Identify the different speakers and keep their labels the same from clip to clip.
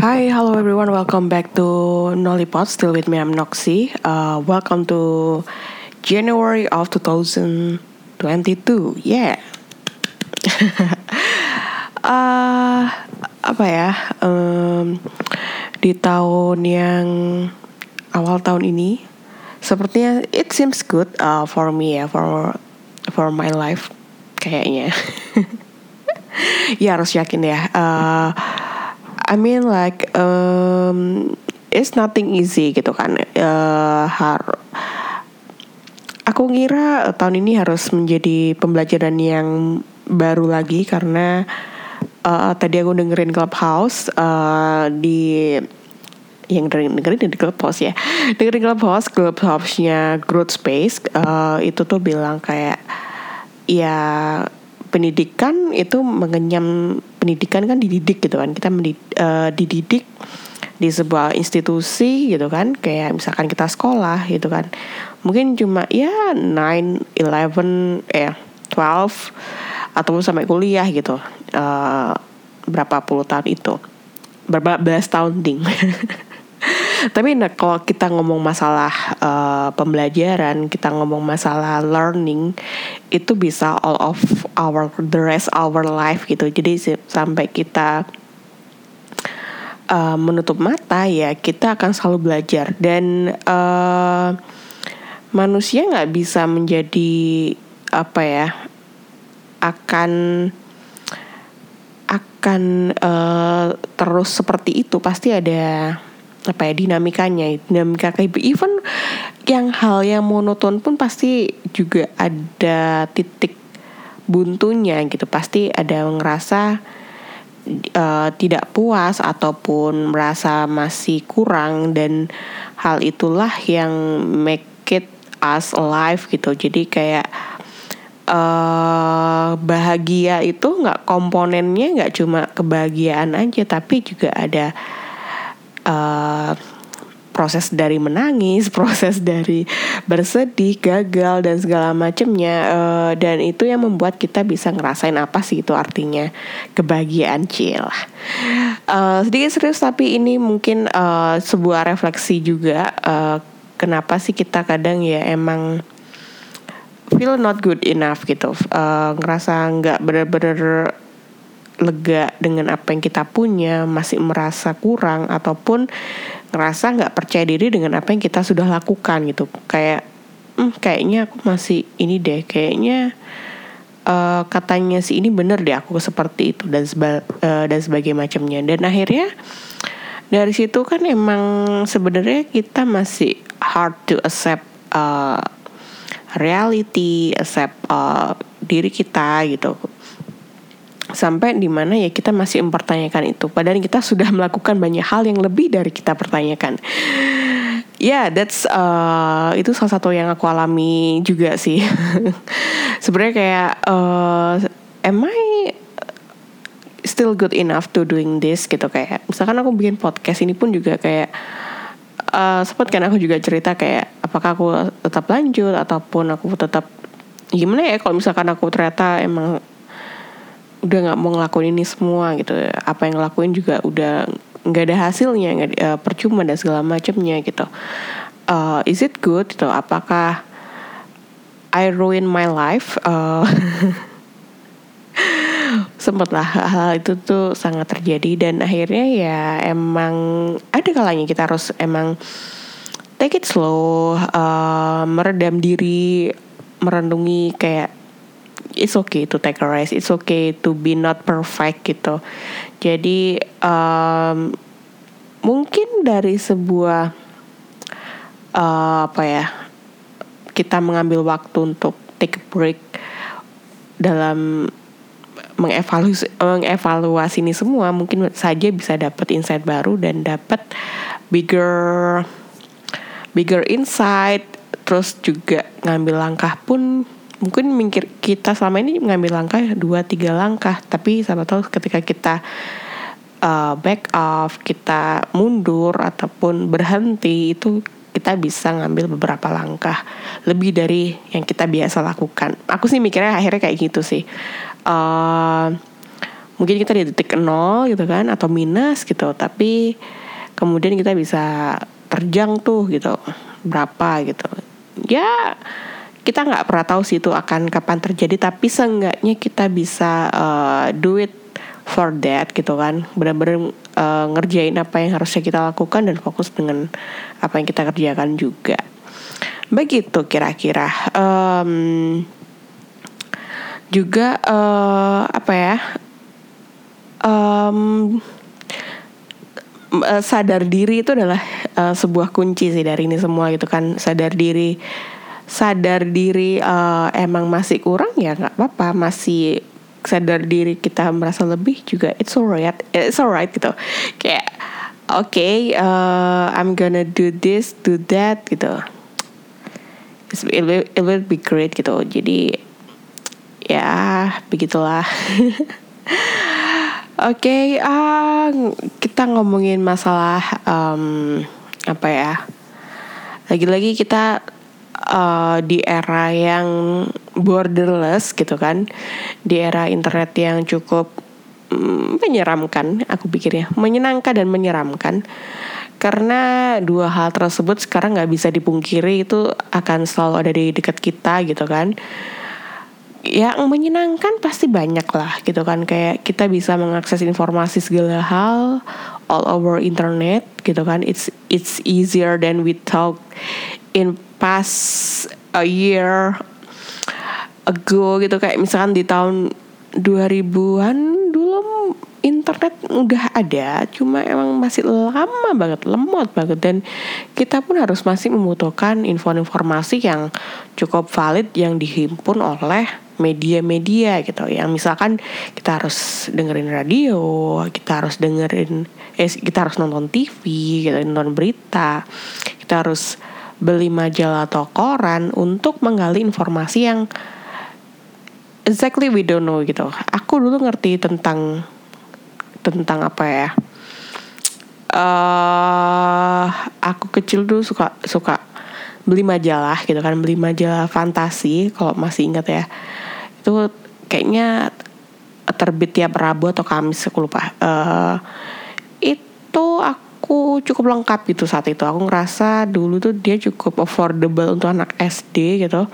Speaker 1: Hi, hello everyone. Welcome back to Nollipod. Still with me, I'm Noxy. Uh, welcome to January of 2022. Yeah. uh, apa ya? Um, di tahun yang awal tahun ini, sepertinya it seems good uh, for me ya, for for my life kayaknya. ya harus yakin ya. Uh, I mean like um, it's nothing easy gitu kan. Uh, har aku ngira tahun ini harus menjadi pembelajaran yang baru lagi karena uh, tadi aku dengerin Clubhouse uh, di yang dengerin, dengerin di Clubhouse ya dengerin Clubhouse Clubhouse-nya Growth Space uh, itu tuh bilang kayak ya pendidikan itu mengenyam pendidikan kan dididik gitu kan. Kita mendid, uh, dididik di sebuah institusi gitu kan. Kayak misalkan kita sekolah gitu kan. Mungkin cuma ya 9 11 eh 12 ataupun sampai kuliah gitu. Uh, berapa puluh tahun itu. Berapa belas tahun ding Tapi nah, kalau kita ngomong masalah uh, pembelajaran, kita ngomong masalah learning, itu bisa all of our the rest our life gitu. Jadi sampai kita uh, menutup mata ya kita akan selalu belajar dan uh, manusia nggak bisa menjadi apa ya akan akan uh, terus seperti itu pasti ada apa ya dinamikanya. Dinamika kayak even yang hal yang monoton pun pasti juga ada titik buntunya gitu. Pasti ada ngerasa uh, tidak puas ataupun merasa masih kurang dan hal itulah yang make it us alive gitu. Jadi kayak uh, bahagia itu nggak komponennya nggak cuma kebahagiaan aja tapi juga ada uh, proses dari menangis, proses dari bersedih, gagal dan segala macamnya uh, dan itu yang membuat kita bisa ngerasain apa sih itu artinya kebahagiaan cil. Uh, sedikit serius tapi ini mungkin uh, sebuah refleksi juga uh, kenapa sih kita kadang ya emang feel not good enough gitu, uh, ngerasa nggak bener-bener lega dengan apa yang kita punya, masih merasa kurang ataupun ngerasa nggak percaya diri dengan apa yang kita sudah lakukan gitu. Kayak, hmm, kayaknya aku masih ini deh, kayaknya uh, katanya si ini bener deh aku seperti itu dan seba, uh, dan sebagai macamnya. Dan akhirnya dari situ kan emang sebenarnya kita masih hard to accept uh, reality, accept uh, diri kita gitu sampai di mana ya kita masih mempertanyakan itu. Padahal kita sudah melakukan banyak hal yang lebih dari kita pertanyakan. Ya yeah, that's uh, itu salah satu yang aku alami juga sih. Sebenarnya kayak uh, am I still good enough to doing this gitu kayak. Misalkan aku bikin podcast ini pun juga kayak uh, sempat kan aku juga cerita kayak apakah aku tetap lanjut ataupun aku tetap gimana ya kalau misalkan aku ternyata emang udah nggak mau ngelakuin ini semua gitu. Apa yang ngelakuin juga udah nggak ada hasilnya nggak uh, percuma dan segala macamnya gitu. Uh, is it good gitu? Apakah I ruin my life? Uh, sempet lah hal, hal itu tuh sangat terjadi dan akhirnya ya emang ada kalanya kita harus emang take it slow uh, meredam diri merendungi kayak it's okay to take a rest it's okay to be not perfect gitu. Jadi um, mungkin dari sebuah uh, apa ya kita mengambil waktu untuk take a break dalam mengevaluasi mengevaluasi ini semua mungkin saja bisa dapat insight baru dan dapat bigger bigger insight terus juga ngambil langkah pun mungkin mikir kita selama ini mengambil langkah dua tiga langkah. Tapi sama tahu ketika kita uh, back off kita mundur ataupun berhenti itu kita bisa ngambil beberapa langkah lebih dari yang kita biasa lakukan. Aku sih mikirnya akhirnya kayak gitu sih. Uh, mungkin kita di titik nol gitu kan atau minus gitu. Tapi kemudian kita bisa terjang tuh gitu berapa gitu. Ya kita nggak pernah tahu sih itu akan kapan terjadi tapi seenggaknya kita bisa uh, do it for that gitu kan. Benar-benar uh, ngerjain apa yang harusnya kita lakukan dan fokus dengan apa yang kita kerjakan juga. Begitu kira-kira. Um, juga uh, apa ya um, sadar diri itu adalah uh, sebuah kunci sih dari ini semua gitu kan. Sadar diri sadar diri uh, emang masih kurang ya nggak apa-apa. Masih sadar diri kita merasa lebih juga it's alright it's alright gitu. Kayak oke okay, uh, I'm gonna do this do that gitu. It will, it will be great gitu. Jadi ya begitulah. Oke, okay, uh, kita ngomongin masalah um, apa ya? Lagi-lagi kita uh, di era yang borderless gitu kan, di era internet yang cukup um, menyeramkan, aku pikirnya menyenangkan dan menyeramkan. Karena dua hal tersebut sekarang nggak bisa dipungkiri itu akan selalu ada di dekat kita gitu kan yang menyenangkan pasti banyak lah gitu kan kayak kita bisa mengakses informasi segala hal all over internet gitu kan it's it's easier than we thought in past a year ago gitu kayak misalkan di tahun 2000-an dulu internet udah ada cuma emang masih lama banget lemot banget dan kita pun harus masih membutuhkan info-informasi yang cukup valid yang dihimpun oleh media-media gitu. Yang misalkan kita harus dengerin radio kita harus dengerin eh kita harus nonton TV gitu nonton berita kita harus beli majalah atau koran untuk menggali informasi yang exactly we don't know gitu. Aku dulu ngerti tentang tentang apa ya? Uh, aku kecil dulu suka suka beli majalah gitu kan beli majalah fantasi kalau masih ingat ya. Itu kayaknya terbit tiap Rabu atau Kamis aku lupa. Uh, itu aku cukup lengkap gitu saat itu. Aku ngerasa dulu tuh dia cukup affordable untuk anak SD gitu.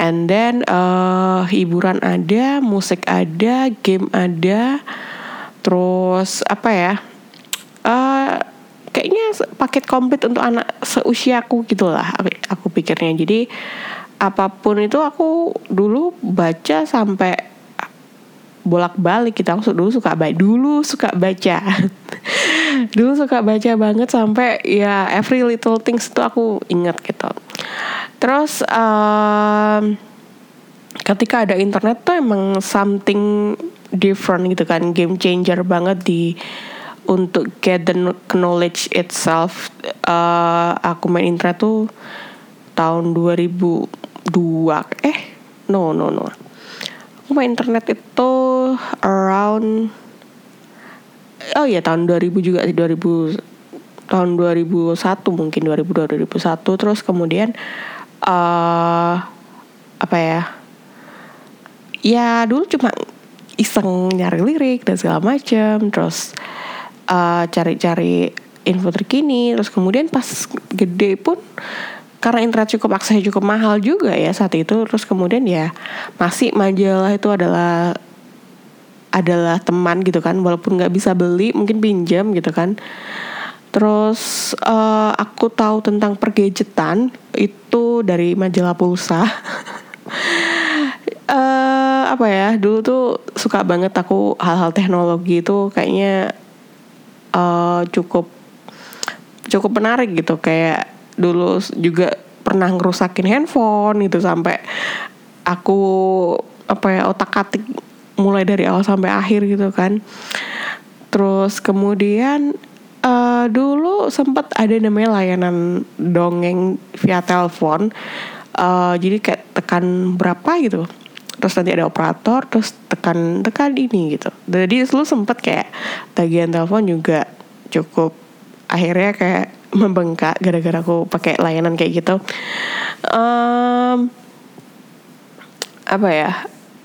Speaker 1: And then uh, hiburan ada musik ada game ada terus apa ya uh, kayaknya paket komplit untuk anak seusiaku gitulah aku, aku pikirnya. Jadi apa pun itu aku dulu baca sampai bolak-balik kita gitu. aku dulu suka baca dulu suka baca dulu suka baca banget sampai ya every little things itu aku ingat gitu. Terus um, ketika ada internet tuh emang something different gitu kan game changer banget di untuk get the knowledge itself. Uh, aku main internet tuh tahun 2000 dua eh no no no. Aku main internet itu around oh ya tahun 2000 juga 2000 tahun 2001 mungkin 2002 2001 terus kemudian uh, apa ya ya dulu cuma iseng nyari lirik dan segala macam terus uh, cari-cari info terkini. Terus kemudian pas gede pun karena internet cukup aksesnya cukup mahal juga ya saat itu. Terus kemudian ya masih majalah itu adalah adalah teman gitu kan walaupun nggak bisa beli mungkin pinjam gitu kan. Terus uh, aku tahu tentang pergejetan itu dari majalah pulsa. Uh, apa ya dulu tuh suka banget aku hal-hal teknologi itu kayaknya uh, cukup cukup menarik gitu. Kayak dulu juga pernah ngerusakin handphone gitu sampai aku apa ya otak atik mulai dari awal sampai akhir gitu kan. Terus kemudian uh, dulu sempat ada namanya layanan dongeng via telepon uh, jadi kayak tekan berapa gitu. Terus nanti ada operator terus tekan tekan ini gitu. Jadi lu sempet kayak tagihan telepon juga cukup akhirnya kayak membengkak gara-gara aku pakai layanan kayak gitu. Um, apa ya?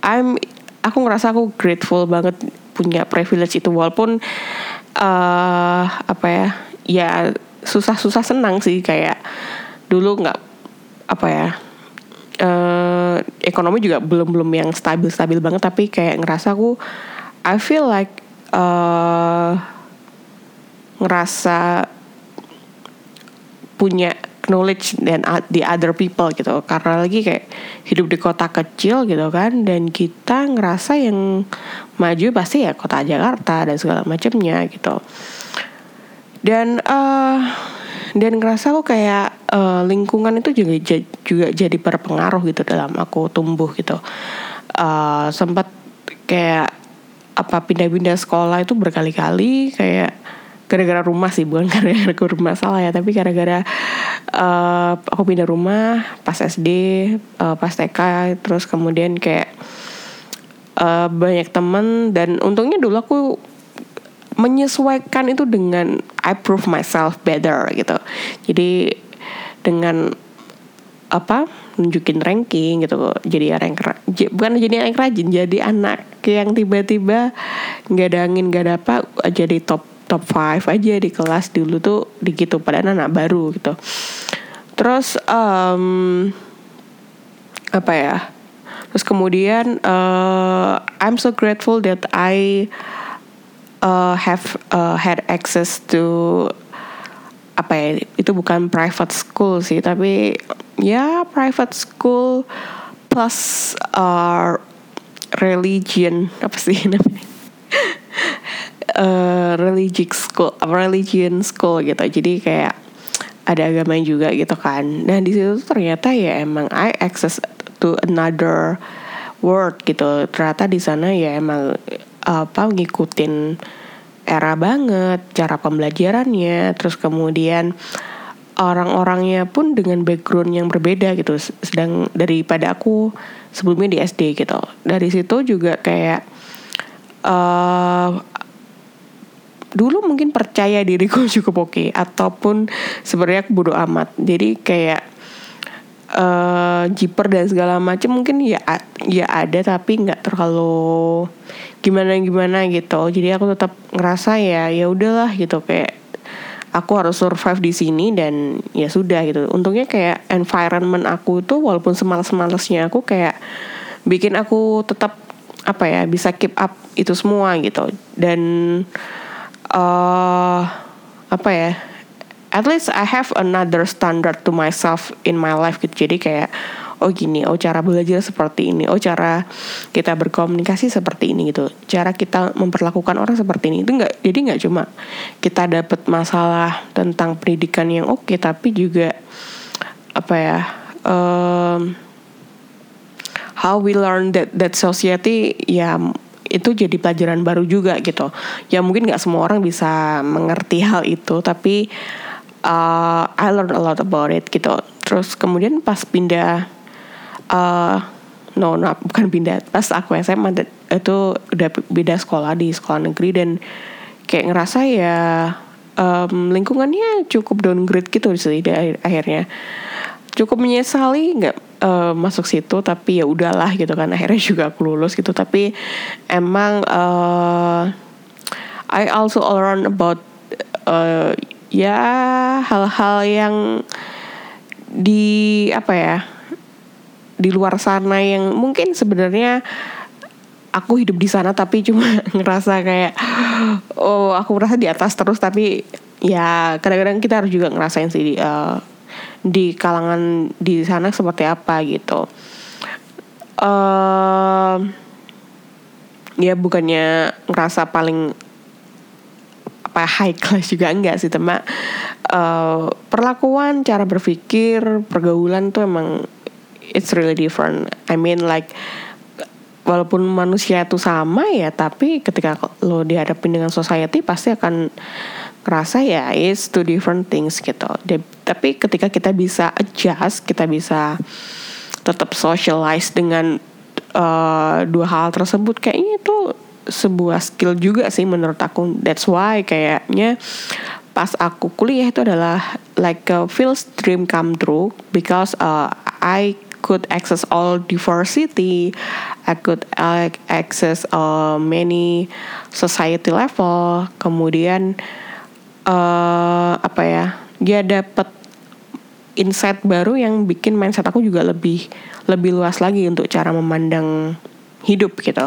Speaker 1: I'm aku ngerasa aku grateful banget punya privilege itu walaupun uh, apa ya ya susah-susah senang sih kayak dulu nggak apa ya uh, ekonomi juga belum belum yang stabil stabil banget tapi kayak ngerasa aku I feel like uh, ngerasa punya knowledge dan the other people gitu. Karena lagi kayak hidup di kota kecil gitu kan dan kita ngerasa yang maju pasti ya kota Jakarta dan segala macamnya gitu. Dan uh, dan ngerasa aku kayak uh, lingkungan itu juga juga jadi berpengaruh gitu dalam aku tumbuh gitu. Uh, sempat kayak apa pindah-pindah sekolah itu berkali-kali kayak gara-gara rumah sih bukan gara-gara rumah salah ya. Tapi gara-gara uh, aku pindah rumah pas SD uh, pas TK terus kemudian kayak uh, banyak temen dan untungnya dulu aku menyesuaikan itu dengan I prove myself better gitu. Jadi dengan apa nunjukin ranking gitu jadi rank bukan jadi rank rajin jadi anak yang tiba-tiba nggak ada angin nggak ada apa jadi top top 5 aja di kelas. Dulu tuh di gitu pada anak baru gitu. Terus um, apa ya? Terus kemudian uh, I'm so grateful that I uh, have uh, had access to apa ya itu bukan private school sih tapi ya private school plus uh, religion. Apa sih namanya uh, religious school religion school gitu. Jadi kayak ada agama juga gitu kan. Dan di situ ternyata ya emang I access to another world gitu. Ternyata di sana ya emang apa ngikutin era banget cara pembelajarannya. Terus kemudian orang-orangnya pun dengan background yang berbeda gitu. Sedang daripada aku sebelumnya di SD gitu. Dari situ juga kayak uh, dulu mungkin percaya diriku cukup oke okay, ataupun sebenarnya aku bodo amat. Jadi kayak uh, jiper dan segala macam mungkin ya ya ada tapi nggak terlalu gimana gimana gitu. Jadi aku tetap ngerasa ya ya udahlah gitu kayak aku harus survive di sini dan ya sudah gitu. Untungnya kayak environment aku tuh walaupun semalas-malasnya aku kayak bikin aku tetap apa ya bisa keep up itu semua gitu. Dan uh, apa ya? At least I have another standard to myself in my life gitu. Jadi kayak oh gini oh cara belajar seperti ini oh cara kita berkomunikasi seperti ini gitu. Cara kita memperlakukan orang seperti ini. Itu nggak jadi nggak cuma kita dapat masalah tentang pendidikan yang oke okay, tapi juga apa ya um, how we learn that that society ya itu jadi pelajaran baru juga gitu. Ya mungkin nggak semua orang bisa mengerti hal itu tapi uh, I learn a lot about it gitu. Terus kemudian pas pindah uh, no, no bukan pindah. Pas aku SMA itu udah beda sekolah di sekolah negeri dan kayak ngerasa ya um, lingkungannya cukup downgrade gitu sih akhirnya. Cukup menyesali nggak uh, masuk situ tapi ya udahlah gitu kan akhirnya juga aku lulus gitu. Tapi emang uh, I also learn about uh, ya hal-hal yang di apa ya di luar sana yang mungkin sebenarnya aku hidup di sana tapi cuma ngerasa kayak oh aku merasa di atas terus. Tapi ya kadang-kadang kita harus juga ngerasain sih uh, di kalangan di sana seperti apa gitu. Uh, ya bukannya ngerasa paling apa high class juga enggak sih teman uh, perlakuan cara berpikir pergaulan tuh emang it's really different. I mean like walaupun manusia itu sama ya tapi ketika lo dihadapin dengan society pasti akan ngerasa ya it's two different things gitu. De tapi ketika kita bisa adjust, kita bisa tetap socialize dengan uh, dua hal tersebut kayaknya itu sebuah skill juga sih menurut aku. That's why kayaknya pas aku kuliah itu adalah like a feels dream come true because uh, I could access all diversity I could uh, access uh, many society level kemudian uh, apa ya dia dapat insight baru yang bikin mindset aku juga lebih lebih luas lagi untuk cara memandang hidup gitu.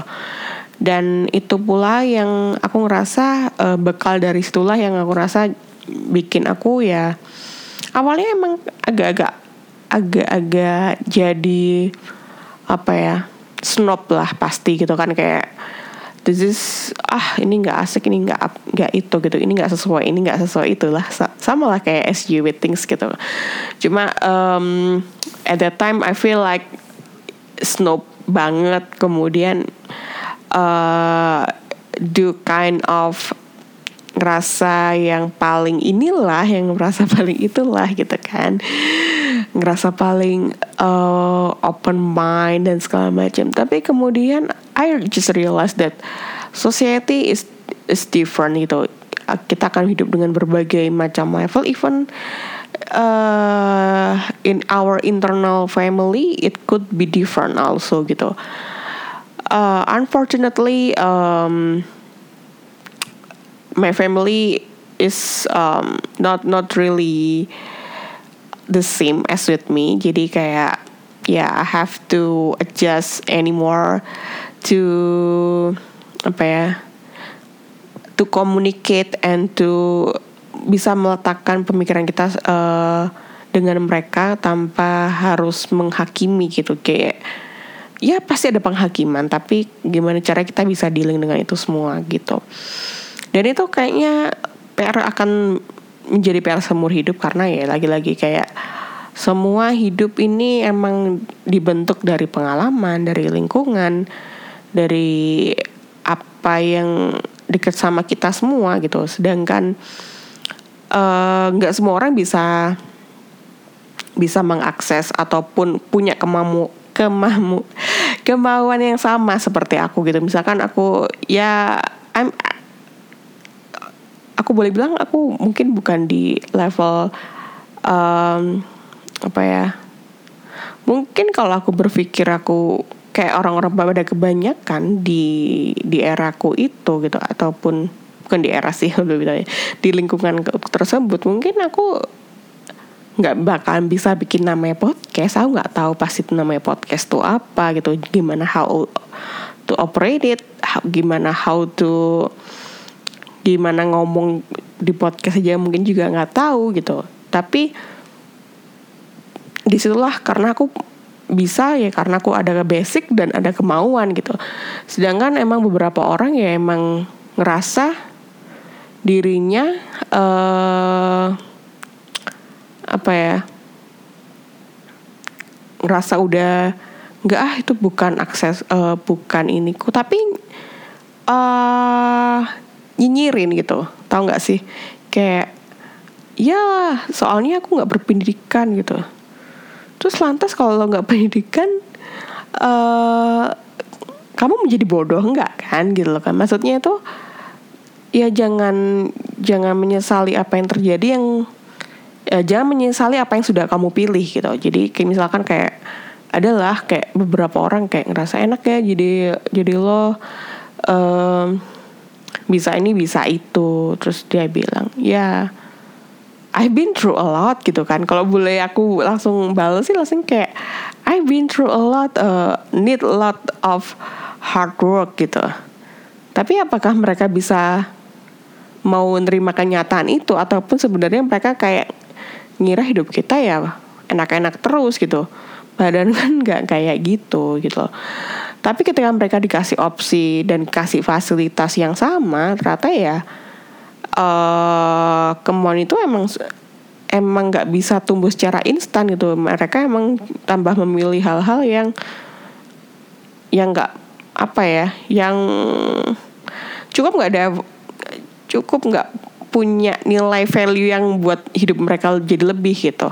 Speaker 1: Dan itu pula yang aku ngerasa uh, bekal dari situlah yang aku rasa bikin aku ya awalnya emang agak-agak agak-agak jadi apa ya snob lah pasti gitu kan. Kayak this is ah ini nggak asik ini nggak nggak itu gitu. Ini nggak sesuai ini nggak sesuai itulah. Sama lah kayak SJW things gitu. Cuma um, at that time I feel like snob banget. Kemudian uh, do kind of ngerasa yang paling inilah yang ngerasa paling itulah gitu kan. Ngerasa paling uh, open mind dan segala macam. Tapi kemudian I just realize that society is is different gitu. Kita akan hidup dengan berbagai macam level. Even uh, in our internal family it could be different also gitu. Uh, unfortunately um, my family is um, not not really the same as with me. Jadi kayak ya yeah, I have to adjust anymore to apa ya to communicate and to bisa meletakkan pemikiran kita uh, dengan mereka tanpa harus menghakimi gitu. Kayak ya pasti ada penghakiman tapi gimana cara kita bisa dealing dengan itu semua gitu. Dan itu kayaknya PR akan menjadi PR seumur hidup karena ya lagi-lagi kayak semua hidup ini emang dibentuk dari pengalaman, dari lingkungan, dari apa yang dekat sama kita semua gitu. Sedangkan eh, nggak uh, semua orang bisa bisa mengakses ataupun punya kemamu kemamu kemauan yang sama seperti aku gitu. Misalkan aku ya I'm aku boleh bilang aku mungkin bukan di level um, apa ya mungkin kalau aku berpikir aku kayak orang-orang pada kebanyakan di di eraku itu gitu ataupun bukan di era sih lebih di lingkungan tersebut mungkin aku nggak bakalan bisa bikin namanya podcast. Aku nggak tahu pasti itu namanya podcast tuh apa gitu gimana how to operate it how, gimana how to gimana ngomong di podcast aja mungkin juga nggak tahu gitu. Tapi di situlah karena aku bisa ya karena aku ada basic dan ada kemauan gitu. Sedangkan emang beberapa orang ya emang ngerasa dirinya uh, apa ya ngerasa udah nggak ah itu bukan akses uh, bukan iniku. Tapi uh, nyinyirin gitu tau nggak sih? Kayak ya soalnya aku nggak berpendidikan gitu. Terus lantas kalau nggak pendidikan uh, kamu menjadi bodoh nggak kan? Gitu loh kan? Maksudnya itu ya jangan jangan menyesali apa yang terjadi yang ya jangan menyesali apa yang sudah kamu pilih gitu. Jadi kayak misalkan kayak adalah kayak beberapa orang kayak ngerasa enak ya jadi jadi lo um, bisa ini bisa itu. Terus dia bilang ya I've been through a lot gitu kan. Kalau boleh aku langsung balas sih langsung kayak I've been through a lot uh, need a lot of hard work gitu. Tapi apakah mereka bisa mau menerima kenyataan itu? Ataupun sebenarnya mereka kayak ngira hidup kita ya enak-enak terus gitu. Badan kan nggak kayak gitu gitu tapi ketika mereka dikasih opsi dan kasih fasilitas yang sama, ternyata ya uh, kemauan itu emang emang nggak bisa tumbuh secara instan gitu. Mereka emang tambah memilih hal-hal yang yang nggak apa ya, yang cukup nggak ada cukup nggak punya nilai value yang buat hidup mereka jadi lebih gitu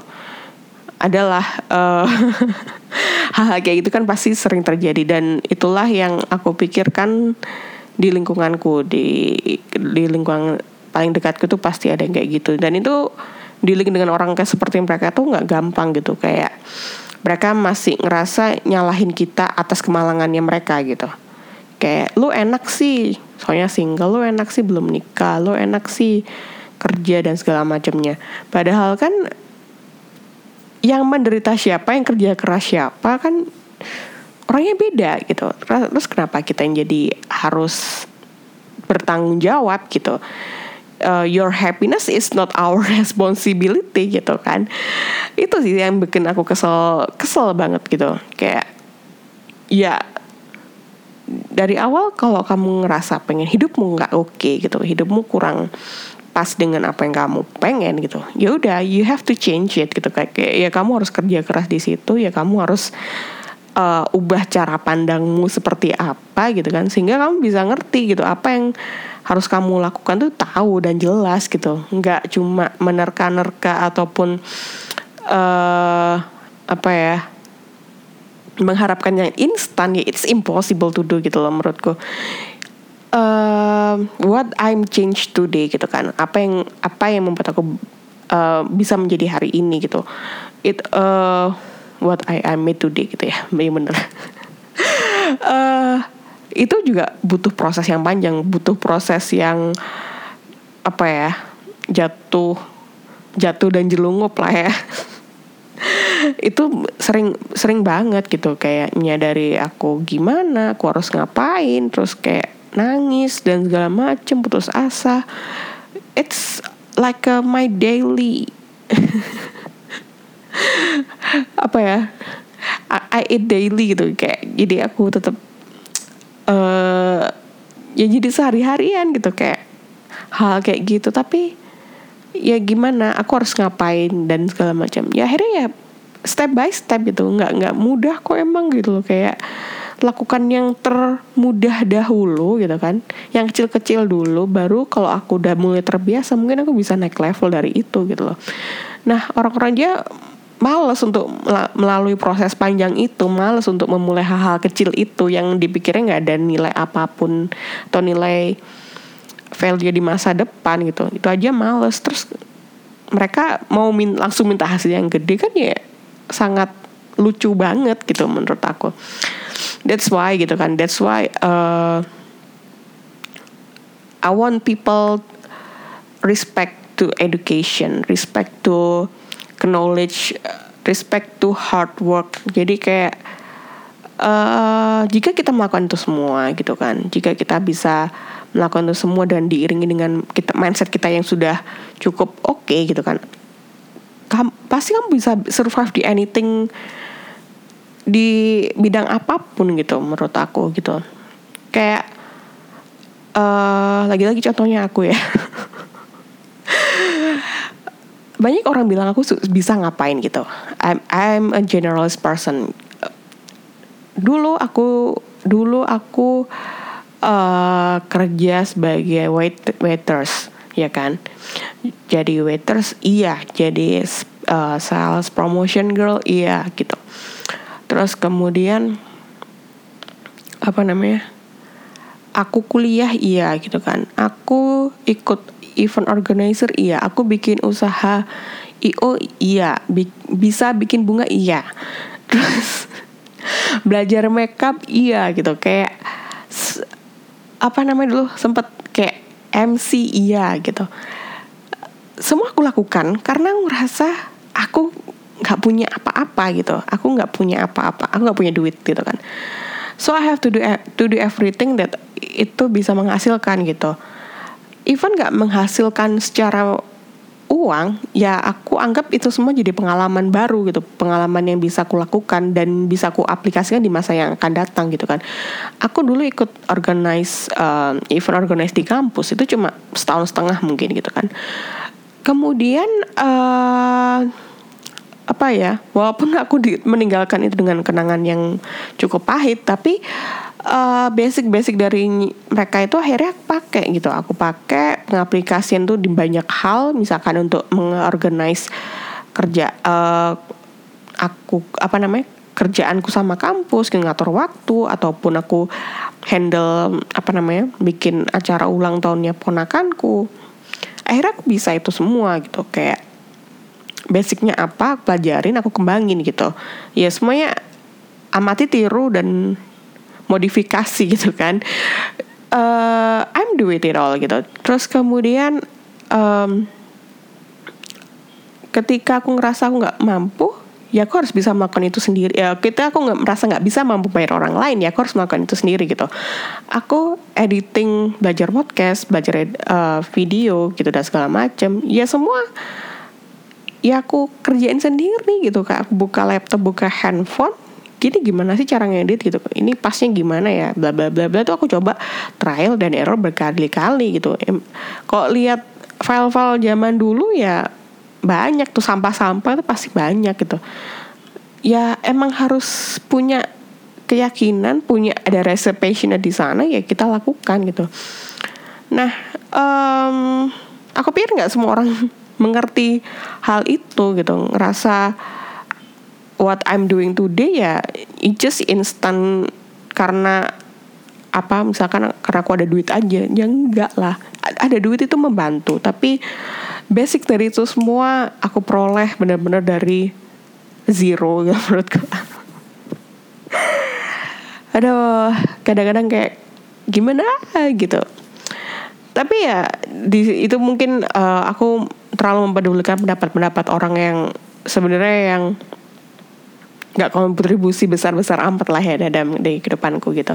Speaker 1: adalah uh, hal-hal kayak gitu kan pasti sering terjadi. Dan itulah yang aku pikirkan di lingkunganku di di lingkungan paling dekatku tuh pasti ada yang kayak gitu. Dan itu dealing dengan orang kayak seperti mereka tuh nggak gampang gitu. Kayak mereka masih ngerasa nyalahin kita atas kemalangannya mereka gitu. Kayak lu enak sih. Soalnya single lu enak sih belum nikah lu enak sih kerja dan segala macamnya. Padahal kan yang menderita siapa yang kerja keras siapa kan orangnya beda gitu. Terus kenapa kita yang jadi harus bertanggung jawab gitu? Uh, your happiness is not our responsibility gitu kan. Itu sih yang bikin aku kesel kesel banget gitu. Kayak ya dari awal kalau kamu ngerasa pengen hidupmu nggak oke okay, gitu hidupmu kurang pas dengan apa yang kamu pengen gitu. Ya udah you have to change it gitu. Kayak ya kamu harus kerja keras di situ ya kamu harus uh, ubah cara pandangmu seperti apa gitu kan. Sehingga kamu bisa ngerti gitu apa yang harus kamu lakukan tuh tahu dan jelas gitu. Nggak cuma menerka-nerka ataupun uh, apa ya mengharapkan yang instan ya it's impossible to do gitu loh menurutku uh, what I'm changed today gitu kan. Apa yang apa yang membuat aku uh, bisa menjadi hari ini gitu. It uh, what I am made today gitu ya. Bener uh, itu juga butuh proses yang panjang. Butuh proses yang apa ya jatuh jatuh dan jelungup lah ya. Itu sering sering banget gitu. Kayak menyadari aku gimana aku harus ngapain terus kayak nangis dan segala macem putus asa. It's like a, my daily apa ya? I, I eat daily gitu kayak jadi aku tetap uh, ya jadi sehari-harian gitu kayak hal kayak gitu. Tapi ya gimana aku harus ngapain dan segala macam. Ya akhirnya ya step by step gitu nggak nggak mudah kok emang gitu loh kayak lakukan yang termudah dahulu gitu kan. Yang kecil-kecil dulu baru kalau aku udah mulai terbiasa mungkin aku bisa naik level dari itu gitu loh. Nah orang-orang dia males untuk melalui proses panjang itu males untuk memulai hal-hal kecil itu yang dipikirnya nggak ada nilai apa pun atau nilai value di masa depan gitu. Itu aja males. Terus mereka mau min langsung minta hasil yang gede kan ya sangat lucu banget gitu menurut aku that's why gitu kan. That's why uh, I want people respect to education respect to knowledge respect to hard work. Jadi kayak uh, jika kita melakukan itu semua gitu kan jika kita bisa melakukan itu semua dan diiringi dengan kita mindset kita yang sudah cukup oke okay, gitu kan kamu, pasti kamu bisa survive di anything di bidang apa pun gitu menurut aku gitu kayak uh, lagi-lagi contohnya aku ya banyak orang bilang aku bisa ngapain gitu. I'm I'm a generalist person. Dulu aku dulu aku uh, kerja sebagai wait waiters ya kan. Jadi waiters iya, jadi uh, sales promotion girl iya gitu. Terus kemudian apa namanya? Aku kuliah iya gitu kan. Aku ikut event organizer iya aku bikin usaha io iya Bi bisa bikin bunga iya terus belajar makeup iya gitu kayak apa namanya dulu sempet kayak MC iya gitu semua aku lakukan karena ngerasa aku nggak punya apa-apa gitu. Aku nggak punya apa-apa. Aku nggak punya duit gitu kan. So I have to do e, to do everything that itu bisa menghasilkan gitu. Even nggak menghasilkan secara uang ya aku anggap itu semua jadi pengalaman baru gitu. Pengalaman yang bisa aku lakukan dan bisa aku aplikasikan di masa yang akan datang gitu kan. Aku dulu ikut organize uh, event organize di kampus. Itu cuma setahun setengah mungkin gitu kan. Kemudian uh, apa ya walaupun aku di, meninggalkan itu dengan kenangan yang cukup pahit tapi uh, basic-basic dari mereka itu akhirnya aku pakai gitu. Aku pakai pengaplikasian tuh di banyak hal, misalkan untuk mengorganize kerja uh, aku apa namanya kerjaanku sama kampus, ngatur waktu ataupun aku handle apa namanya bikin acara ulang tahunnya ponakanku. Akhirnya aku bisa itu semua gitu kayak basicnya apa aku pelajarin aku kembangin gitu. Ya semuanya amati tiru dan modifikasi gitu kan. Uh, I'm do it all gitu. Terus kemudian um, ketika aku ngerasa aku nggak mampu ya aku harus bisa melakukan itu sendiri. Ya kita aku nggak merasa nggak bisa mampu bayar orang lain ya aku harus melakukan itu sendiri gitu. Aku editing belajar podcast belajar uh, video gitu dan segala macam. Ya semua ya aku kerjain sendiri gitu kak. Aku buka laptop buka handphone. Gini gimana sih cara ngedit gitu? Ini pasnya gimana ya? Bla bla bla bla. Tuh aku coba trial dan error berkali-kali gitu. Kok lihat file-file zaman dulu ya banyak tuh sampah-sampah itu pasti banyak gitu. Ya emang harus punya keyakinan punya ada reservation di sana ya kita lakukan gitu. Nah um, aku pikir nggak semua orang mengerti hal itu gitu. Ngerasa what I'm doing today ya it just instant karena apa misalkan karena aku ada duit aja ya enggak lah. Ada duit itu membantu tapi basic dari itu semua aku peroleh benar-benar dari zero ya menurutku aduh kadang-kadang kayak gimana gitu. Tapi ya di itu mungkin uh, aku terlalu mempedulikan pendapat-pendapat orang yang sebenarnya yang nggak kontribusi besar-besar amat lah ya dalam di kedepanku gitu.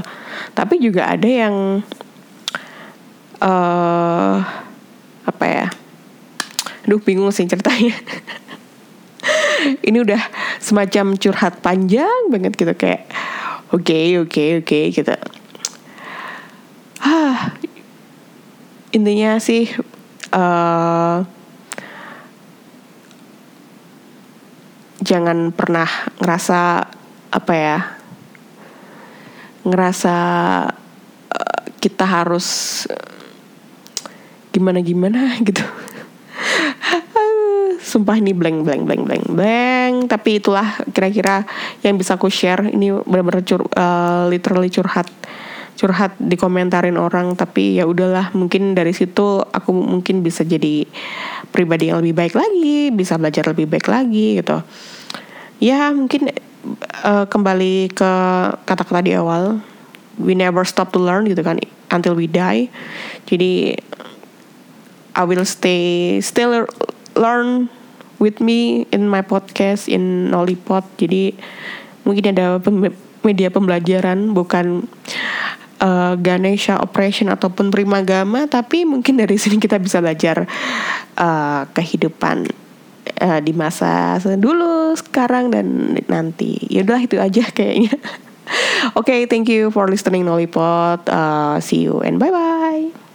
Speaker 1: Tapi juga ada yang uh, apa ya? Aduh bingung sih ceritanya. Ini udah semacam curhat panjang banget gitu Kayak oke okay, oke okay, oke okay, gitu. Ah, Intinya sih uh, Jangan pernah ngerasa apa ya Ngerasa uh, kita harus gimana gimana gitu. Sumpah ini blank blank blank blank blank. Tapi itulah kira-kira yang bisa aku share. Ini benar-benar cur uh, literally curhat curhat dikomentarin orang tapi ya udahlah mungkin dari situ aku mungkin bisa jadi pribadi yang lebih baik lagi bisa belajar lebih baik lagi gitu. Ya mungkin uh, kembali ke kata-kata di awal. We never stop to learn gitu kan until we die. Jadi I will stay still learn with me in my podcast in Nolipod. Jadi mungkin ada media pembelajaran bukan uh, Ganesha Operation ataupun Primagama, tapi mungkin dari sini kita bisa belajar uh, kehidupan uh, di masa dulu, sekarang dan nanti. Ya udah itu aja kayaknya. Oke, okay, thank you for listening Nolipod. Uh, see you and bye bye.